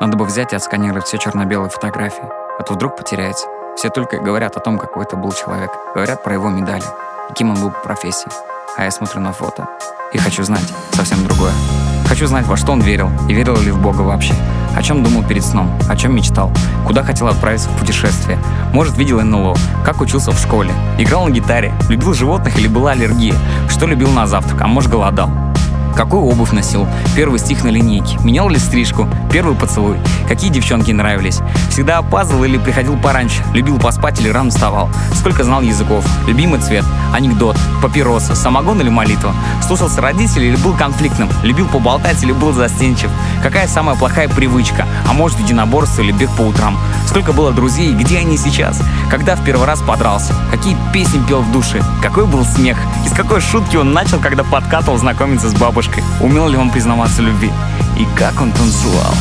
Надо бы взять и отсканировать все черно-белые фотографии, а то вдруг потеряется. Все только говорят о том, какой это был человек. Говорят про его медали, кем он был по профессии. А я смотрю на фото и хочу знать совсем другое. Хочу знать, во что он верил, и верил ли в Бога вообще. О чем думал перед сном, о чем мечтал, куда хотел отправиться в путешествие. Может, видел НЛО, как учился в школе, играл на гитаре, любил животных или была аллергия, что любил на завтрак, а может, голодал. Какую обувь носил? Первый стих на линейке. Менял ли стрижку? Первый поцелуй. Какие девчонки нравились? Всегда опаздывал или приходил пораньше? Любил поспать или рано вставал? Сколько знал языков? Любимый цвет? Анекдот? Папироса? Самогон или молитва? Слушался родителей или был конфликтным? Любил поболтать или был застенчив? Какая самая плохая привычка? А может единоборство или бег по утрам? Сколько было друзей? Где они сейчас? Когда в первый раз подрался? Какие песни пел в душе? Какой был смех? Из какой шутки он начал, когда подкатывал знакомиться с бабушкой? Умел ли он признаваться в любви? И как он танцевал?